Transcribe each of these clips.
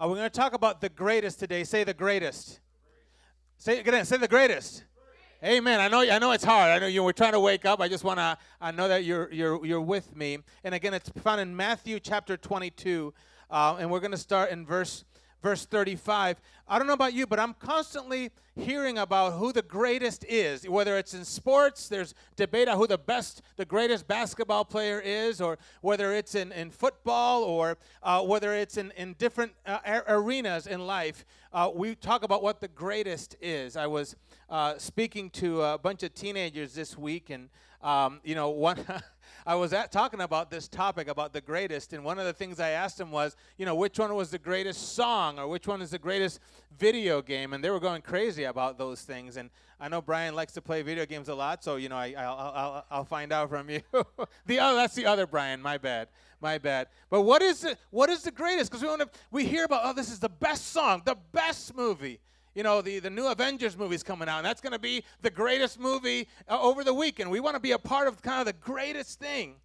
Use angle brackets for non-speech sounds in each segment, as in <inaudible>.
Uh, we're going to talk about the greatest today. Say the greatest. Say again. Say the greatest. Amen. I know. I know it's hard. I know you. We're trying to wake up. I just want to. I know that you're you're you're with me. And again, it's found in Matthew chapter 22, uh, and we're going to start in verse verse 35. I don't know about you, but I'm constantly hearing about who the greatest is. Whether it's in sports, there's debate on who the best, the greatest basketball player is, or whether it's in, in football, or uh, whether it's in, in different uh, arenas in life. Uh, we talk about what the greatest is. I was uh, speaking to a bunch of teenagers this week, and um, you know, <laughs> one. I was at, talking about this topic about the greatest, and one of the things I asked him was, you know, which one was the greatest song or which one is the greatest video game, and they were going crazy about those things. And I know Brian likes to play video games a lot, so you know, I, will I'll, I'll find out from you. <laughs> the other, that's the other Brian. My bad, my bad. But what is it? What is the greatest? Because we want to, we hear about, oh, this is the best song, the best movie you know, the, the new Avengers movie's coming out, and that's going to be the greatest movie uh, over the weekend. We want to be a part of kind of the greatest thing.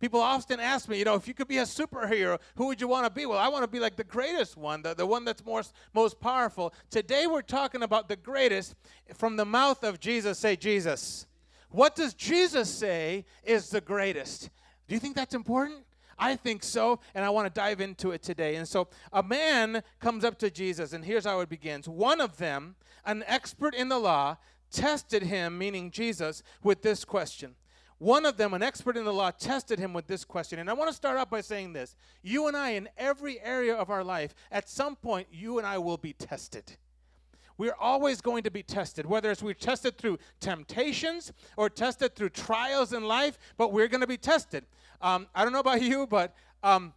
People often ask me, you know, if you could be a superhero, who would you want to be? Well, I want to be like the greatest one, the, the one that's most, most powerful. Today we're talking about the greatest from the mouth of Jesus. Say, Jesus. What does Jesus say is the greatest? Do you think that's important? I think so, and I want to dive into it today. And so a man comes up to Jesus, and here's how it begins. One of them, an expert in the law, tested him, meaning Jesus, with this question. One of them, an expert in the law, tested him with this question. And I want to start out by saying this. You and I, in every area of our life, at some point, you and I will be tested. We're always going to be tested, whether it's we're tested through temptations or tested through trials in life, but we're going to be tested. Um, I don't know about <laughs> you, but um,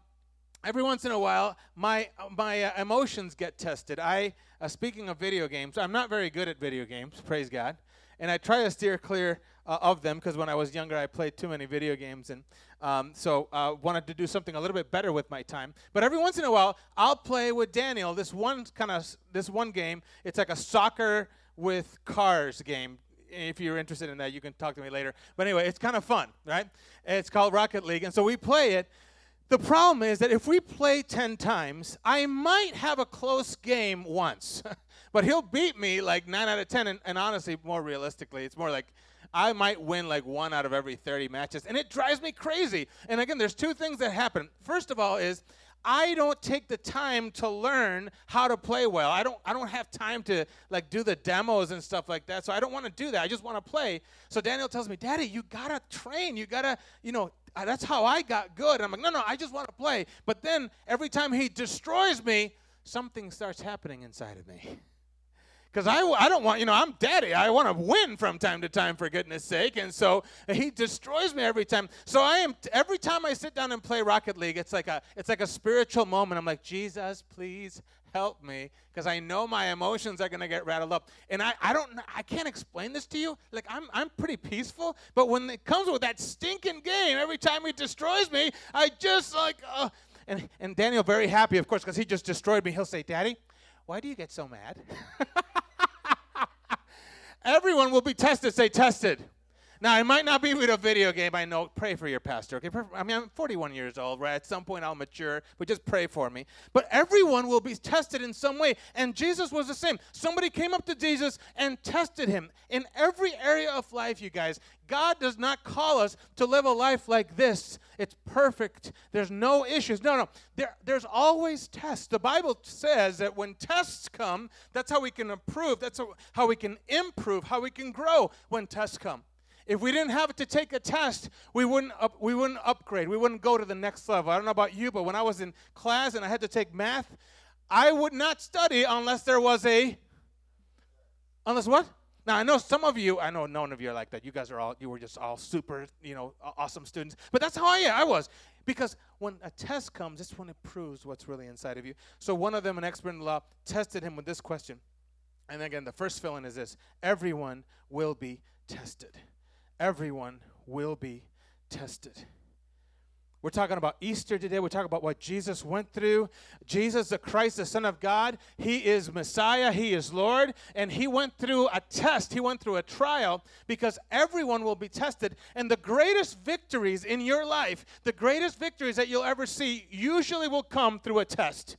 every once in a while, my my uh, emotions get tested. I, uh, speaking of video games, I'm not very good at video games. Praise God, and I try to steer clear uh, of them because when I was younger, I played too many video games, and um, so uh, wanted to do something a little bit better with my time. But every once in a while, I'll play with Daniel. This one kind of this one game. It's like a soccer with cars game if you're interested in that, you can talk to me later. But anyway, it's kind of fun, right? It's called Rocket League. And so we play it. The problem is that if we play 10 times, I might have a close game once. <laughs> but he'll beat me like 9 out of 10. And, and honestly, more realistically, it's more like I might win like one out of every 30 matches. And it drives me crazy. And again, there's two things that happen. First of all, is I don't take the time to learn how to play well. I don't I don't have time to like do the demos and stuff like that. So I don't want to do that. I just want to play. So Daniel tells me, "Daddy, you got to train. You got to, you know, uh, that's how I got good." And I'm like, "No, no, I just want to play." But then every time he destroys me, something starts happening inside of me. Because I, I don't want, you know, I'm daddy. I want to win from time to time, for goodness sake. And so he destroys me every time. So I am, every time I sit down and play Rocket League, it's like a, it's like a spiritual moment. I'm like, Jesus, please help me. Because I know my emotions are going to get rattled up. And I, I don't, I can't explain this to you. Like, I'm, I'm pretty peaceful. But when it comes with that stinking game, every time he destroys me, I just like, uh, and, and Daniel, very happy, of course, because he just destroyed me. He'll say, Daddy, why do you get so mad? <laughs> Everyone will be tested. Say tested. Now, it might not be with a video game. I know. Pray for your pastor. Okay. I mean, I'm 41 years old, right? At some point, I'll mature, but just pray for me. But everyone will be tested in some way. And Jesus was the same. Somebody came up to Jesus and tested him. In every area of life, you guys, God does not call us to live a life like this. It's perfect. There's no issues. No, no. There, there's always tests. The Bible says that when tests come, that's how we can improve. That's how we can improve, how we can grow when tests come. If we didn't have to take a test, we wouldn't up, we wouldn't upgrade. We wouldn't go to the next level. I don't know about you, but when I was in class and I had to take math, I would not study unless there was a unless what? Now I know some of you, I know none of you are like that. You guys are all you were just all super, you know, awesome students. But that's how I I was. Because when a test comes, it's when it proves what's really inside of you. So one of them, an expert in law, tested him with this question. And again, the first fill in is this everyone will be tested everyone will be tested. We're talking about Easter today. We're talking about what Jesus went through. Jesus, the Christ, the Son of God, He is Messiah, He is Lord, and He went through a test, He went through a trial because everyone will be tested. And the greatest victories in your life, the greatest victories that you'll ever see, usually will come through a test.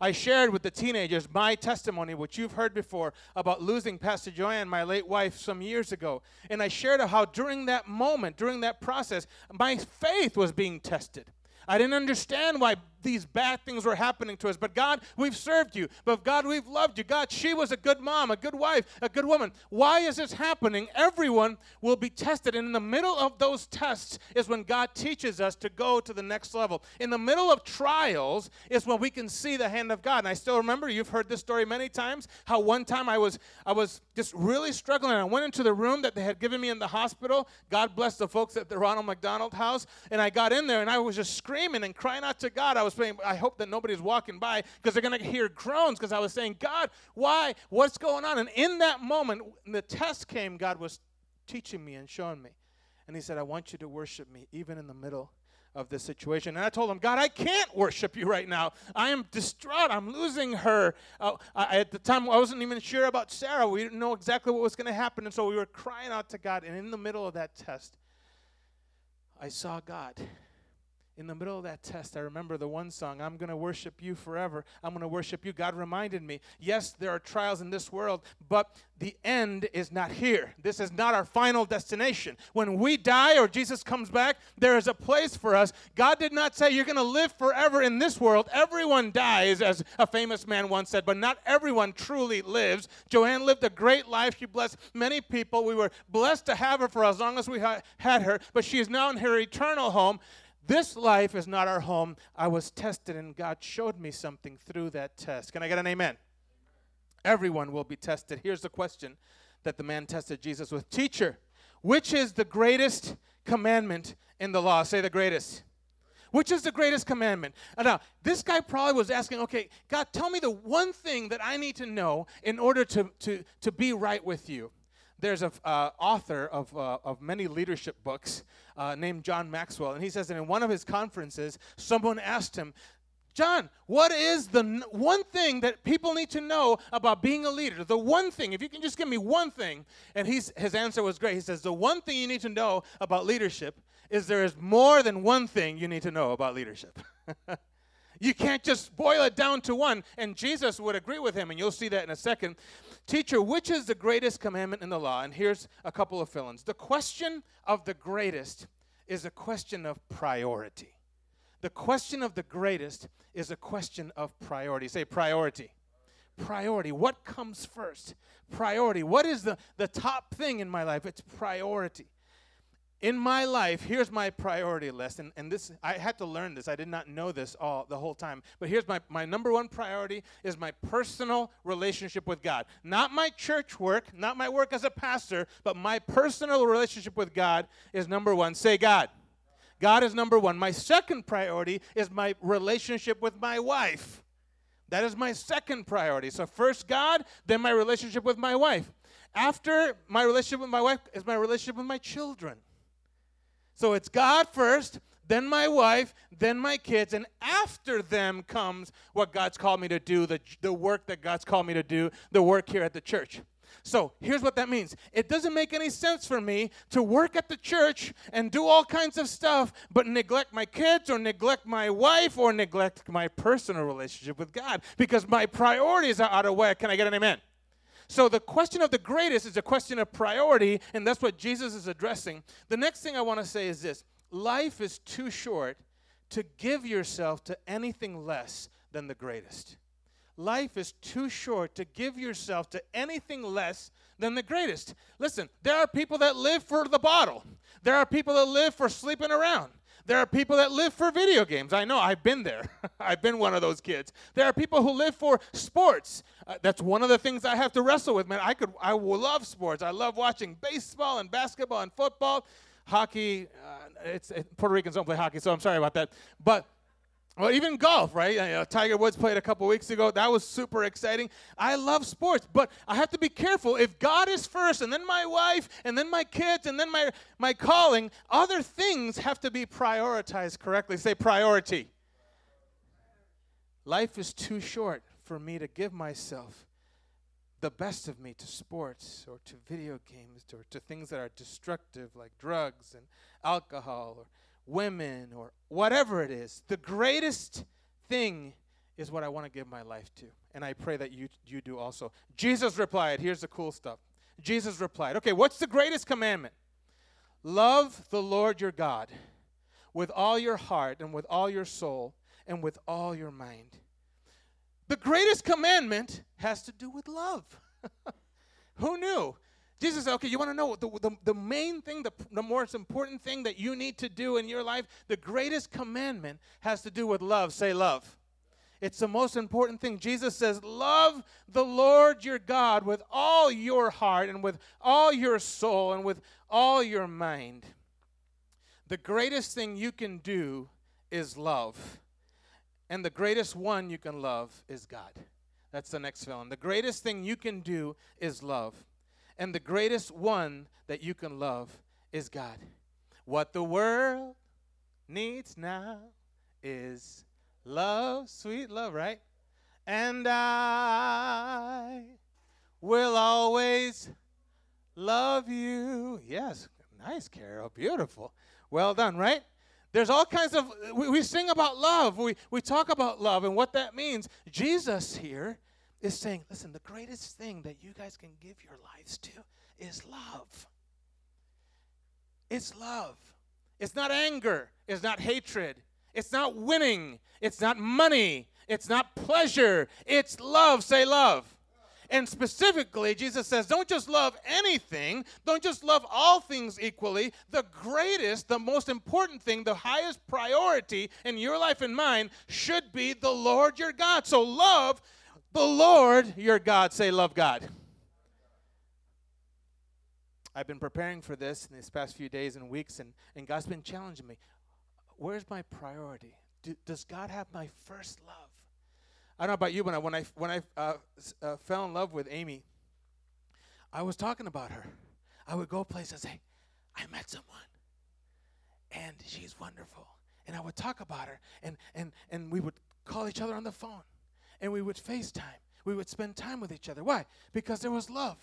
I shared with the teenagers my testimony, which you've heard before, about losing Pastor Joanne, my late wife, some years ago. And I shared how during that moment, during that process, my faith was being tested. I didn't understand why these bad things were happening to us. But God, we've served you. But God, we've loved you. God, she was a good mom, a good wife, a good woman. Why is this happening? Everyone will be tested. And in the middle of those tests is when God teaches us to go to the next level. In the middle of trials is when we can see the hand of God. And I still remember, you've heard this story many times, how one time I was I was just really struggling. I went into the room that they had given me in the hospital. God bless the folks at the Ronald McDonald House. And I got in there and I was just screaming and crying out to God. I was was praying, I hope that nobody's walking by because they're going to hear groans because I was saying, God, why? What's going on? And in that moment, the test came, God was teaching me and showing me. And He said, I want you to worship me even in the middle of this situation. And I told him, God, I can't worship you right now. I am distraught. I'm losing her. Uh, I, at the time, I wasn't even sure about Sarah. We didn't know exactly what was going to happen. And so we were crying out to God. And in the middle of that test, I saw God in the middle of that test, I remember the one song, I'm going to worship you forever. I'm going to worship you. God reminded me, yes, there are trials in this world, but the end is not here. This is not our final destination. When we die or Jesus comes back, there is a place for us. God did not say you're going to live forever in this world. Everyone dies, as a famous man once said, but not everyone truly lives. Joanne lived a great life. She blessed many people. We were blessed to have her for as long as we ha- had her, but she is now in her eternal home. This life is not our home. I was tested, and God showed me something through that test. Can I get an amen? Everyone will be tested. Here's the question that the man tested Jesus with Teacher, which is the greatest commandment in the law? Say the greatest. Which is the greatest commandment? Uh, now, this guy probably was asking, okay, God, tell me the one thing that I need to know in order to, to, to be right with you there's an uh, author of, uh, of many leadership books uh, named John Maxwell, and he says that in one of his conferences, someone asked him, John, what is the n- one thing that people need to know about being a leader? The one thing, if you can just give me one thing. And he's, his answer was great. He says, The one thing you need to know about leadership is there is more than one thing you need to know about leadership. <laughs> you can't just boil it down to one. And Jesus would agree with him, and you'll see that in a second. Teacher, which is the greatest commandment in the law? And here's a couple of fill ins. The question of the greatest is a question of priority. The question of the greatest is a question of priority. Say priority. Priority. What comes first? Priority. What is the, the top thing in my life? It's priority in my life, here's my priority list. And, and this I had to learn this. I did not know this all the whole time. But here's my, my number one priority is my personal relationship with God. Not my church work, not my work as a pastor, but my personal relationship with God is number one. Say God. God is number one. My second priority is my relationship with my wife. That is my second priority. So, first God, then my relationship with my wife. After my relationship with my wife is my relationship with my children. So it's God first, then my wife, then my kids, and after them comes what God's called me to do, the, the work that God's called me to do, the work here at the church. So here's what that means it doesn't make any sense for me to work at the church and do all kinds of stuff, but neglect my kids or neglect my wife or neglect my personal relationship with God because my priorities are out of whack. Can I get an amen? So the question of the greatest is a question of priority, and that's what Jesus is addressing. The next thing I want to say is this life is too short to give yourself to anything less than the greatest. Life is too short to give yourself to anything less than the greatest. Listen, there are people that live for the bottle. There are people that live for sleeping around. There are people that live for video games. I know, I've been there. <laughs> I've been one of those kids. There are people who live for sports. Uh, that's one of the things I have to wrestle with, man. I could I love sports. I love watching baseball and basketball and football. Hockey, uh, it's it, Puerto Ricans don't play hockey, so I'm sorry about that. But well, even golf, right? You know, Tiger Woods played a couple weeks ago. That was super exciting. I love sports, but I have to be careful. If God is first, and then my wife, and then my kids, and then my, my calling, other things have to be prioritized correctly. Say priority. Life is too short for me to give myself the best of me to sports or to video games or to things that are destructive like drugs and alcohol or women or whatever it is, the greatest thing is what I want to give my life to. And I pray that you, you do also. Jesus replied, here's the cool stuff. Jesus replied, okay, what's the greatest commandment? Love the Lord your God with all your heart and with all your soul and with all your mind. The greatest commandment has to do with love. <laughs> Who knew? Jesus said, okay, you want to know the, the, the main thing, the, the most important thing that you need to do in your life? The greatest commandment has to do with love. Say love. It's the most important thing. Jesus says, Love the Lord your God with all your heart and with all your soul and with all your mind. The greatest thing you can do is love. And the greatest one you can love is God. That's the next film. The greatest thing you can do is love. And the greatest one that you can love is God. What the world needs now is love, sweet love, right? And I will always love you. Yes, nice, Carol. Beautiful. Well done, right? There's all kinds of, we, we sing about love. We, we talk about love and what that means. Jesus here is saying, listen, the greatest thing that you guys can give your lives to is love. It's love. It's not anger. It's not hatred. It's not winning. It's not money. It's not pleasure. It's love. Say love. And specifically, Jesus says, don't just love anything, don't just love all things equally. The greatest, the most important thing, the highest priority in your life and mine should be the Lord your God. So love the Lord your God. Say, love God. I've been preparing for this in these past few days and weeks, and, and God's been challenging me. Where's my priority? Do, does God have my first love? I don't know about you, but when I when I uh, uh, fell in love with Amy, I was talking about her. I would go places and say, "I met someone, and she's wonderful," and I would talk about her, and and and we would call each other on the phone, and we would FaceTime. We would spend time with each other. Why? Because there was love,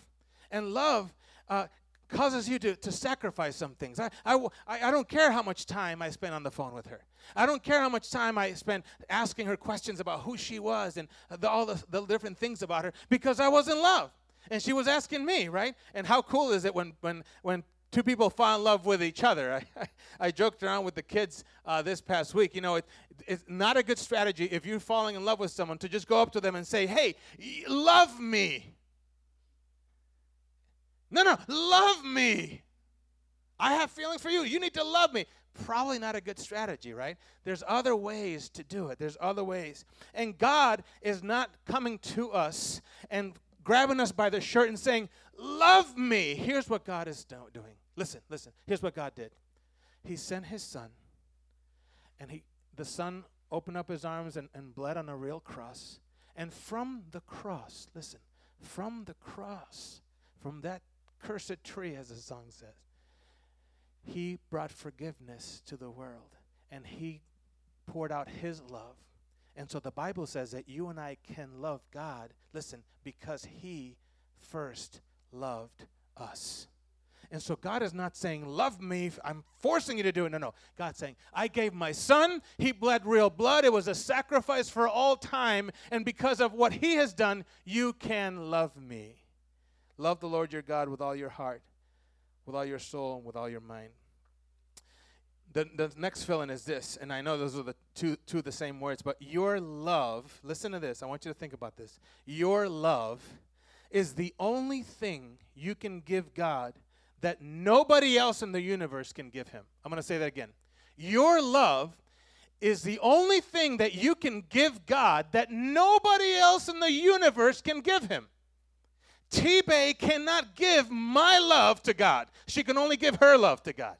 and love uh, causes you to, to sacrifice some things. I, I, I don't care how much time I spend on the phone with her. I don't care how much time I spent asking her questions about who she was and the, all the, the different things about her because I was in love. And she was asking me, right? And how cool is it when, when, when two people fall in love with each other. I, <laughs> I, I joked around with the kids uh, this past week. You know, it, it's not a good strategy if you're falling in love with someone to just go up to them and say, hey, love me. No, no, love me. I have feelings for you. You need to love me. Probably not a good strategy, right? There's other ways to do it. There's other ways. And God is not coming to us and grabbing us by the shirt and saying, Love me. Here's what God is do- doing. Listen, listen. Here's what God did He sent His Son, and he, the Son opened up His arms and, and bled on a real cross. And from the cross, listen, from the cross, from that cursed tree, as the song says. He brought forgiveness to the world and he poured out his love. And so the Bible says that you and I can love God, listen, because he first loved us. And so God is not saying, Love me, I'm forcing you to do it. No, no. God's saying, I gave my son, he bled real blood, it was a sacrifice for all time, and because of what he has done, you can love me. Love the Lord your God with all your heart, with all your soul, and with all your mind. The, the next fill-in is this, and I know those are the two, two of the same words, but your love, listen to this, I want you to think about this. Your love is the only thing you can give God that nobody else in the universe can give him. I'm going to say that again. Your love is the only thing that you can give God that nobody else in the universe can give him. T-Bay cannot give my love to God. She can only give her love to God.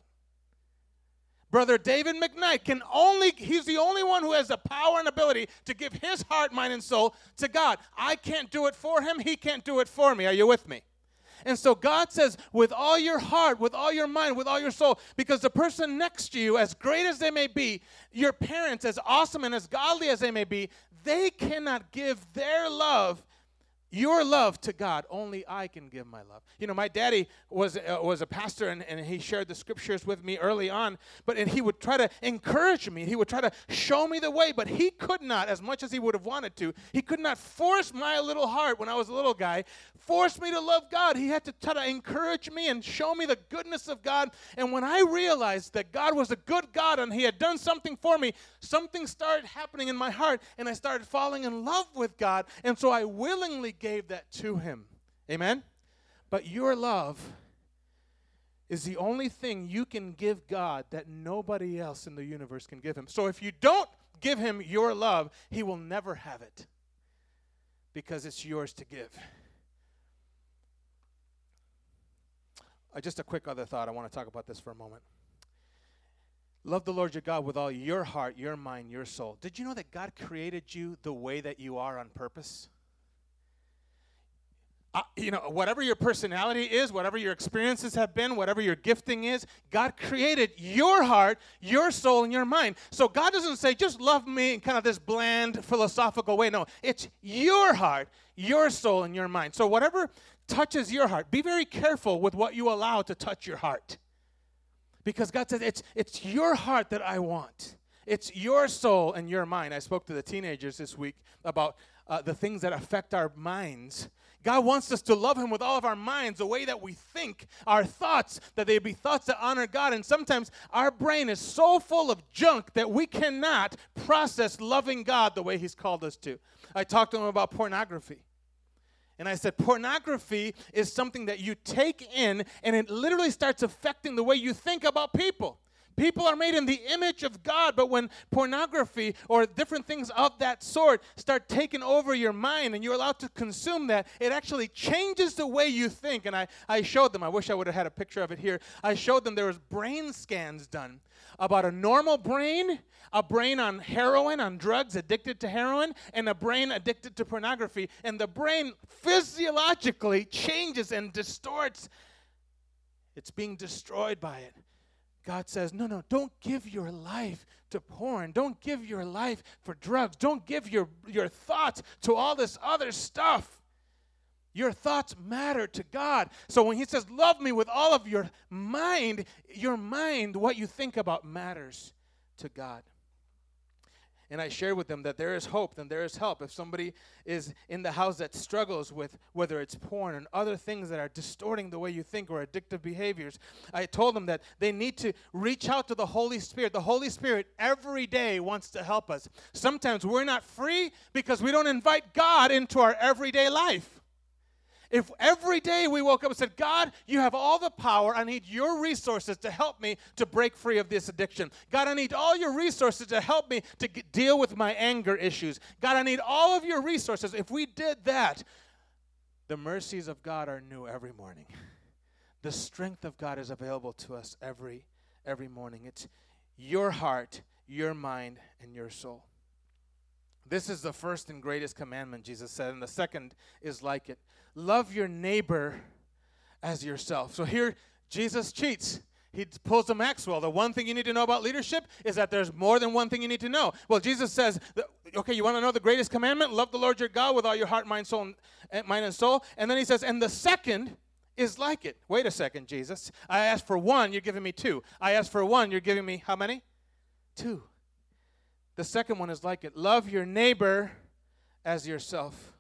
Brother David McKnight can only, he's the only one who has the power and ability to give his heart, mind, and soul to God. I can't do it for him. He can't do it for me. Are you with me? And so God says, with all your heart, with all your mind, with all your soul, because the person next to you, as great as they may be, your parents, as awesome and as godly as they may be, they cannot give their love your love to God, only I can give my love. You know, my daddy was uh, was a pastor, and, and he shared the scriptures with me early on. But and he would try to encourage me. He would try to show me the way, but he could not, as much as he would have wanted to. He could not force my little heart when I was a little guy, force me to love God. He had to try to encourage me and show me the goodness of God. And when I realized that God was a good God and He had done something for me, something started happening in my heart, and I started falling in love with God. And so I willingly gave that to him. Amen? But your love is the only thing you can give God that nobody else in the universe can give him. So if you don't give him your love, he will never have it because it's yours to give. Uh, just a quick other thought. I want to talk about this for a moment. Love the Lord your God with all your heart, your mind, your soul. Did you know that God created you the way that you are on purpose? uh, you know, whatever your personality is, whatever your experiences have been, whatever your gifting is, God created your heart, your soul, and your mind. So God doesn't say, just love me in kind of this bland, philosophical way. No, it's your heart, your soul, and your mind. So whatever touches your heart, be very careful with what you allow to touch your heart. Because God says, it's, it's your heart that I want. It's your soul and your mind. I spoke to the teenagers this week about uh, the things that affect our minds God wants us to love Him with all of our minds, the way that we think, our thoughts, that they be thoughts that honor God. And sometimes our brain is so full of junk that we cannot process loving God the way He's called us to. I talked to him about pornography. And I said, pornography is something that you take in, and it literally starts affecting the way you think about people. People are made in the image of God, but when pornography or different things of that sort start taking over your mind and you're allowed to consume that, it actually changes the way you think. And I, I showed them, I wish I would have had a picture of it here. I showed them there was brain scans done about a normal brain, a brain on heroin, on drugs, addicted to heroin, and a brain addicted to pornography. And the brain physiologically changes and distorts. It's being destroyed by it. God says, no, no, don't give your life to porn. Don't give your life for drugs. Don't give your, your thoughts to all this other stuff. Your thoughts matter to God. So when He says, love me with all of your mind, your mind, what you think about matters to God and I shared with them that there is hope and there is help. If somebody is in the house that struggles with whether it's porn and other things that are distorting the way you think or addictive behaviors, I told them that they need to reach out to the Holy Spirit. The Holy Spirit every day wants to help us. Sometimes we're not free because we don't invite God into our everyday life. If every day we woke up and said, God, you have all the power, I need your resources to help me to break free of this addiction. God, I need all your resources to help me to get, deal with my anger issues. God, I need all of your resources. If we did that, the mercies of God are new every morning. The strength of God is available to us every every morning. It's your heart, your mind, and your soul. This is the first and greatest commandment, Jesus said, and the second is like it love your neighbor as yourself. So here, Jesus cheats. He pulls a Maxwell. The one thing you need to know about leadership is that there's more than one thing you need to know. Well, Jesus says, okay, you want to know the greatest commandment? Love the Lord your God with all your heart, mind, soul, and, mind and soul. And then he says, and the second is like it. Wait a second, Jesus. I asked for one, you're giving me two. I asked for one, you're giving me how many? Two. The second one is like it. Love your neighbor as yourself.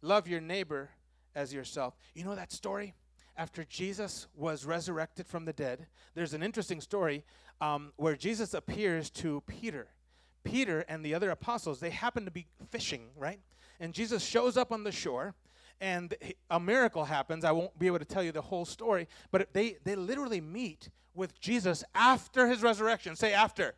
Love your neighbor as yourself. You know that story? After Jesus was resurrected from the dead, there's an interesting story um, where Jesus appears to Peter. Peter and the other apostles, they happen to be fishing, right? And Jesus shows up on the shore and a miracle happens. I won't be able to tell you the whole story, but they, they literally meet with Jesus after his resurrection. Say after.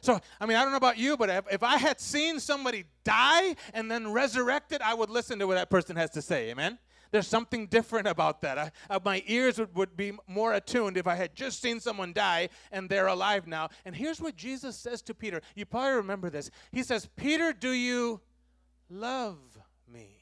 So, I mean, I don't know about you, but if, if I had seen somebody die and then resurrected, I would listen to what that person has to say. Amen? There's something different about that. I, uh, my ears would, would be more attuned if I had just seen someone die and they're alive now. And here's what Jesus says to Peter. You probably remember this. He says, Peter, do you love me?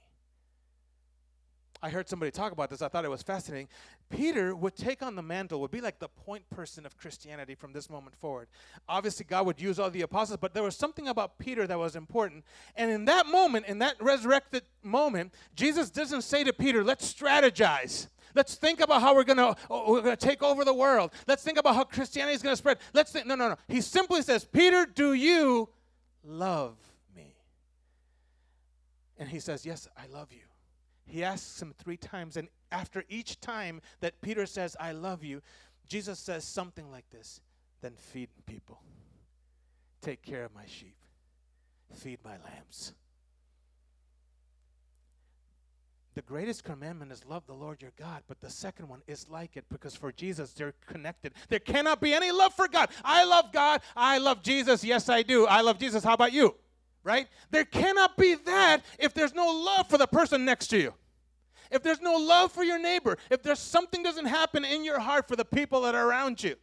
I heard somebody talk about this. I thought it was fascinating. Peter would take on the mantle, would be like the point person of Christianity from this moment forward. Obviously, God would use all the apostles, but there was something about Peter that was important. And in that moment, in that resurrected moment, Jesus doesn't say to Peter, let's strategize. Let's think about how we're going to oh, we're to take over the world. Let's think about how Christianity is going to spread. Let's think no no no. He simply says, "Peter, do you love me?" And he says, "Yes, I love you." He asks him 3 times and after each time that Peter says, "I love you," Jesus says something like this, "Then feed people. Take care of my sheep. Feed my lambs." the greatest commandment is love the Lord your God, but the second one is like it because for Jesus they're connected. There cannot be any love for God. I love God. I love Jesus. Yes, I do. I love Jesus. How about you? Right? There cannot be that if there's no love for the person next to you. If there's no love for your neighbor, if there's something doesn't happen in your heart for the people that are around you.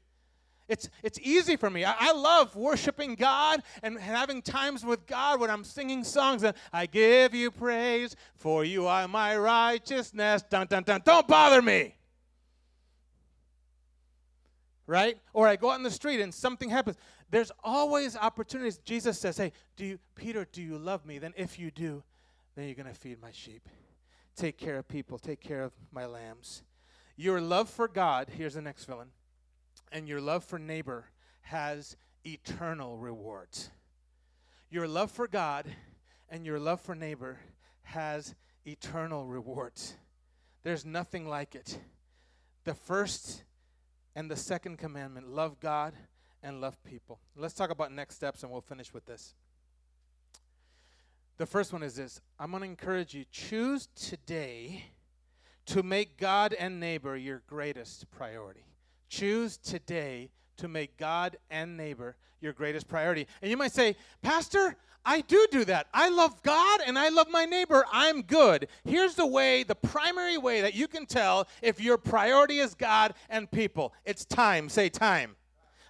It's, it's easy for me. I, I, love worshiping God and having times with God when I'm singing songs and I give you praise, for you are my righteousness. Dun, dun, dun. Don't bother me. Right? Or I go out in the street and something happens. There's always opportunities. Jesus says, Hey, do you, Peter, do you love me? Then if you do, then you're going to feed my sheep. Take care of people, take care of my lambs. Your love for God, here's the next villain and your love for neighbor has eternal rewards. Your love for God and your love for neighbor has eternal rewards. There's nothing like it. The first and the second commandment love God and love people. Let's talk about next steps and we'll finish with this. The first one is this I'm going to encourage you choose today to make God and neighbor your greatest priority. Choose today to make God and neighbor your greatest priority. And you might say, Pastor, I do do that. I love God and I love my neighbor. I'm good. Here's the way, the primary way that you can tell if your priority is God and people it's time. Say time.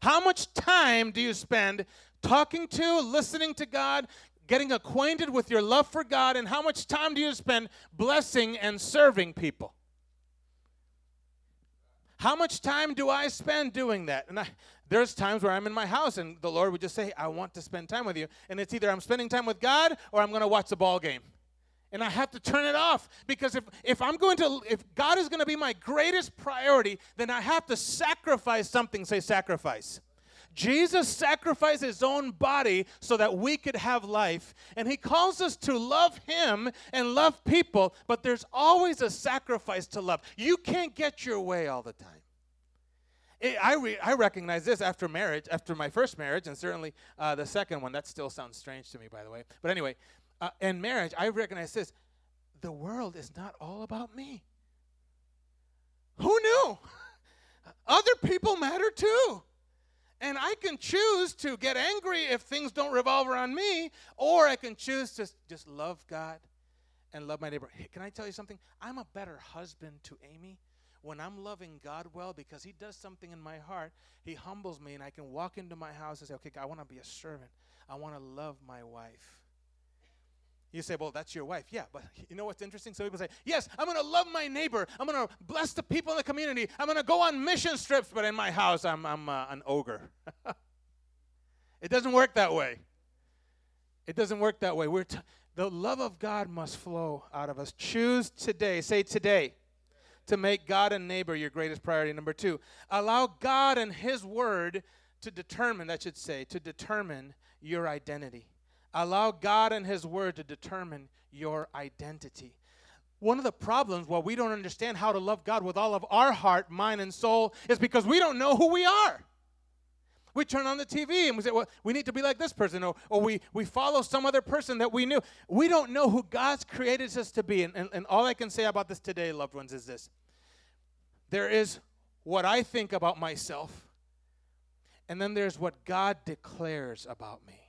How much time do you spend talking to, listening to God, getting acquainted with your love for God, and how much time do you spend blessing and serving people? How much time do I spend doing that? And I, there's times where I'm in my house and the Lord would just say, I want to spend time with you. And it's either I'm spending time with God or I'm going to watch the ball game. And I have to turn it off because if, if I'm going to, if God is going to be my greatest priority, then I have to sacrifice something. Say sacrifice. Jesus sacrificed his own body so that we could have life. And he calls us to love him and love people, but there's always a sacrifice to love. You can't get your way all the time. I, re, I recognize this after marriage, after my first marriage, and certainly uh, the second one. That still sounds strange to me, by the way. But anyway, uh, in marriage, I recognize this the world is not all about me. Who knew? <laughs> Other people matter too. And I can choose to get angry if things don't revolve around me, or I can choose to just love God and love my neighbor. Hey, can I tell you something? I'm a better husband to Amy when I'm loving God well because He does something in my heart. He humbles me, and I can walk into my house and say, Okay, God, I want to be a servant. I want to love my wife. You say, well, that's your wife. Yeah, but you know what's interesting? Some people say, yes, I'm going to love my neighbor. I'm going to bless the people in the community. I'm going to go on mission trips, but in my house, I'm, I'm uh, an ogre. <laughs> it doesn't work that way. It doesn't work that way. We're t- the love of God must flow out of us. Choose today, say today, to make God and neighbor your greatest priority. Number two, allow God and His Word to determine, that should say, to determine your identity. Allow God and His Word to determine your identity. One of the problems why we don't understand how to love God with all of our heart, mind, and soul is because we don't know who we are. We turn on the TV and we say, well, we need to be like this person, or, or we, we follow some other person that we knew. We don't know who God's created us to be. And, and, and all I can say about this today, loved ones, is this there is what I think about myself, and then there's what God declares about me.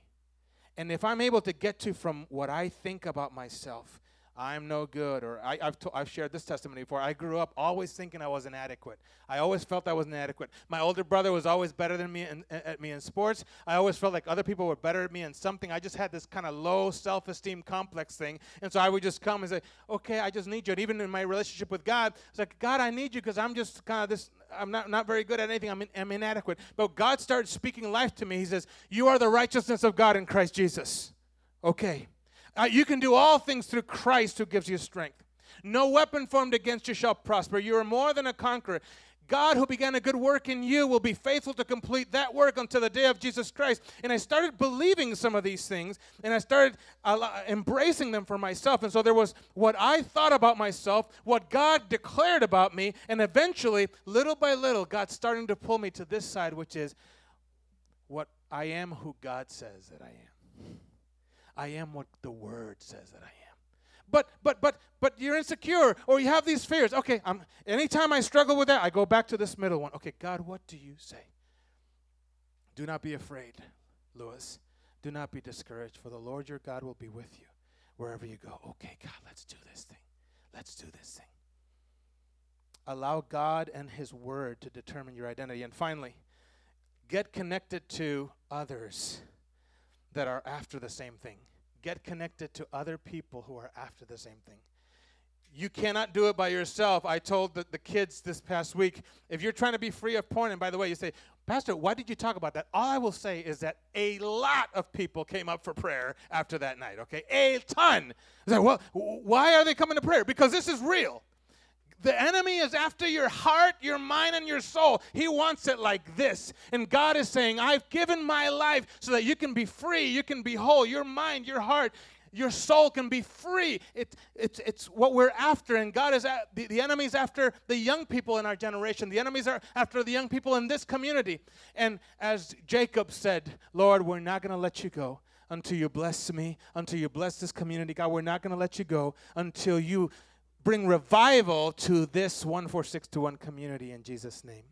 And if I'm able to get to from what I think about myself I'm no good, or I, have I've shared this testimony before. I grew up always thinking I was inadequate. I always felt I was inadequate. My older brother was always better than me in, at me in sports. I always felt like other people were better at me in something. I just had this kind of low self-esteem complex thing, and so I would just come and say, "Okay, I just need you." And even in my relationship with God, it's like, "God, I need you because I'm just kind of this. I'm not not very good at anything. I'm, in, I'm inadequate." But God started speaking life to me. He says, "You are the righteousness of God in Christ Jesus." Okay. Uh, you can do all things through Christ who gives you strength. No weapon formed against you shall prosper. You are more than a conqueror. God, who began a good work in you, will be faithful to complete that work until the day of Jesus Christ. And I started believing some of these things, and I started uh, embracing them for myself. And so there was what I thought about myself, what God declared about me, and eventually, little by little, God starting to pull me to this side, which is what I am who God says that I am. I am what the word says that I am. But but but but you're insecure or you have these fears. Okay, I'm anytime I struggle with that, I go back to this middle one. Okay, God, what do you say? Do not be afraid, Lewis. Do not be discouraged, for the Lord your God will be with you wherever you go. Okay, God, let's do this thing. Let's do this thing. Allow God and His Word to determine your identity. And finally, get connected to others that are after the same thing. Get connected to other people who are after the same thing. You cannot do it by yourself. I told the, the kids this past week if you're trying to be free of porn, and by the way, you say, Pastor, why did you talk about that? All I will say is that a lot of people came up for prayer after that night, okay? A ton. Well, why are they coming to prayer? Because this is real. The enemy is after your heart, your mind, and your soul. He wants it like this. And God is saying, I've given my life so that you can be free, you can be whole. Your mind, your heart, your soul can be free. It, it's, it's what we're after. And God is at, the, the enemy's after the young people in our generation. The enemies are after the young people in this community. And as Jacob said, Lord, we're not going to let you go until you bless me, until you bless this community. God, we're not going to let you go until you bring revival to this 14621 community in Jesus' name.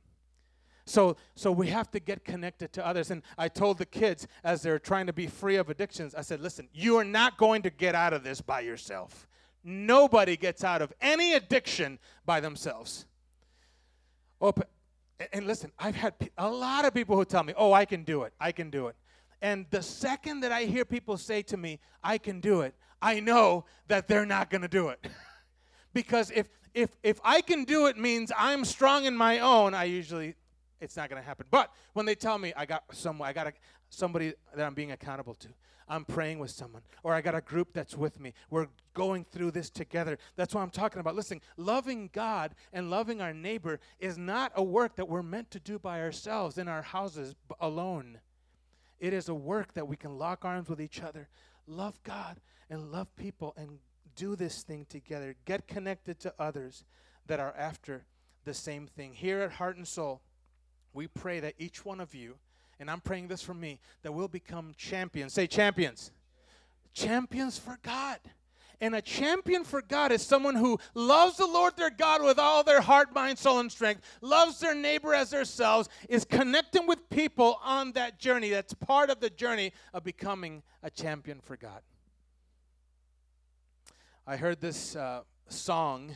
So, so we have to get connected to others. And I told the kids as they're trying to be free of addictions, I said, listen, you are not going to get out of this by yourself. Nobody gets out of any addiction by themselves. Oh, and listen, I've had a lot of people who tell me, oh, I can do it. I can do it. And the second that I hear people say to me, I can do it, I know that they're not going to do it. <laughs> because if if if I can do it means I'm strong in my own, I usually it's not going to happen. But when they tell me I got someone, I got a, somebody that I'm being accountable to, I'm praying with someone, or I got a group that's with me. We're going through this together. That's what I'm talking about. Listen, loving God and loving our neighbor is not a work that we're meant to do by ourselves in our houses alone. It is a work that we can lock arms with each other, love God and love people and do this thing together. Get connected to others that are after the same thing. Here at Heart and Soul, we pray that each one of you, and I'm praying this for me, that we'll become champions. Say champions. Champions for God. And a champion for God is someone who loves the Lord their God with all their heart, mind, soul, and strength, loves their neighbor as themselves, is connecting with people on that journey. That's part of the journey of becoming a champion for God. I heard this uh, song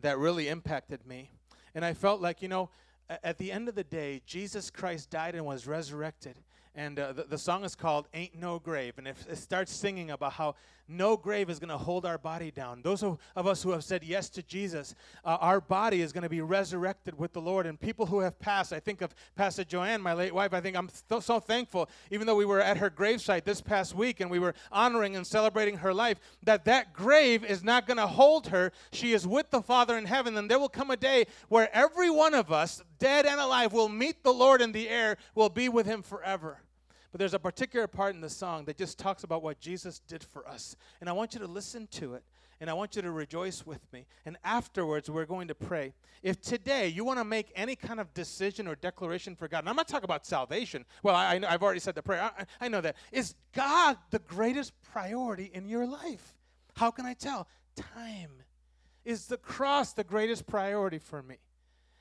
that really impacted me. And I felt like, you know, at the end of the day, Jesus Christ died and was resurrected. And uh, the, the song is called Ain't No Grave. And it, it starts singing about how no grave is going to hold our body down. Those of, us who have said yes to Jesus, uh, our body is going to be resurrected with the Lord. And people who have passed, I think of Pastor Joanne, my late wife, I think I'm th- so thankful, even though we were at her gravesite this past week and we were honoring and celebrating her life, that that grave is not going to hold her. She is with the Father in heaven. And there will come a day where every one of us, dead and alive, will meet the Lord in the air, will be with him forever. But there's a particular part in the song that just talks about what Jesus did for us. And I want you to listen to it. And I want you to rejoice with me. And afterwards, we're going to pray. If today you want to make any kind of decision or declaration for God, and I'm not talking about salvation. Well, I, have already said the prayer. I, I know that. Is God the greatest priority in your life? How can I tell? Time. Is the cross the greatest priority for me?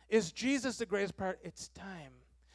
Is Jesus the greatest priority? It's time.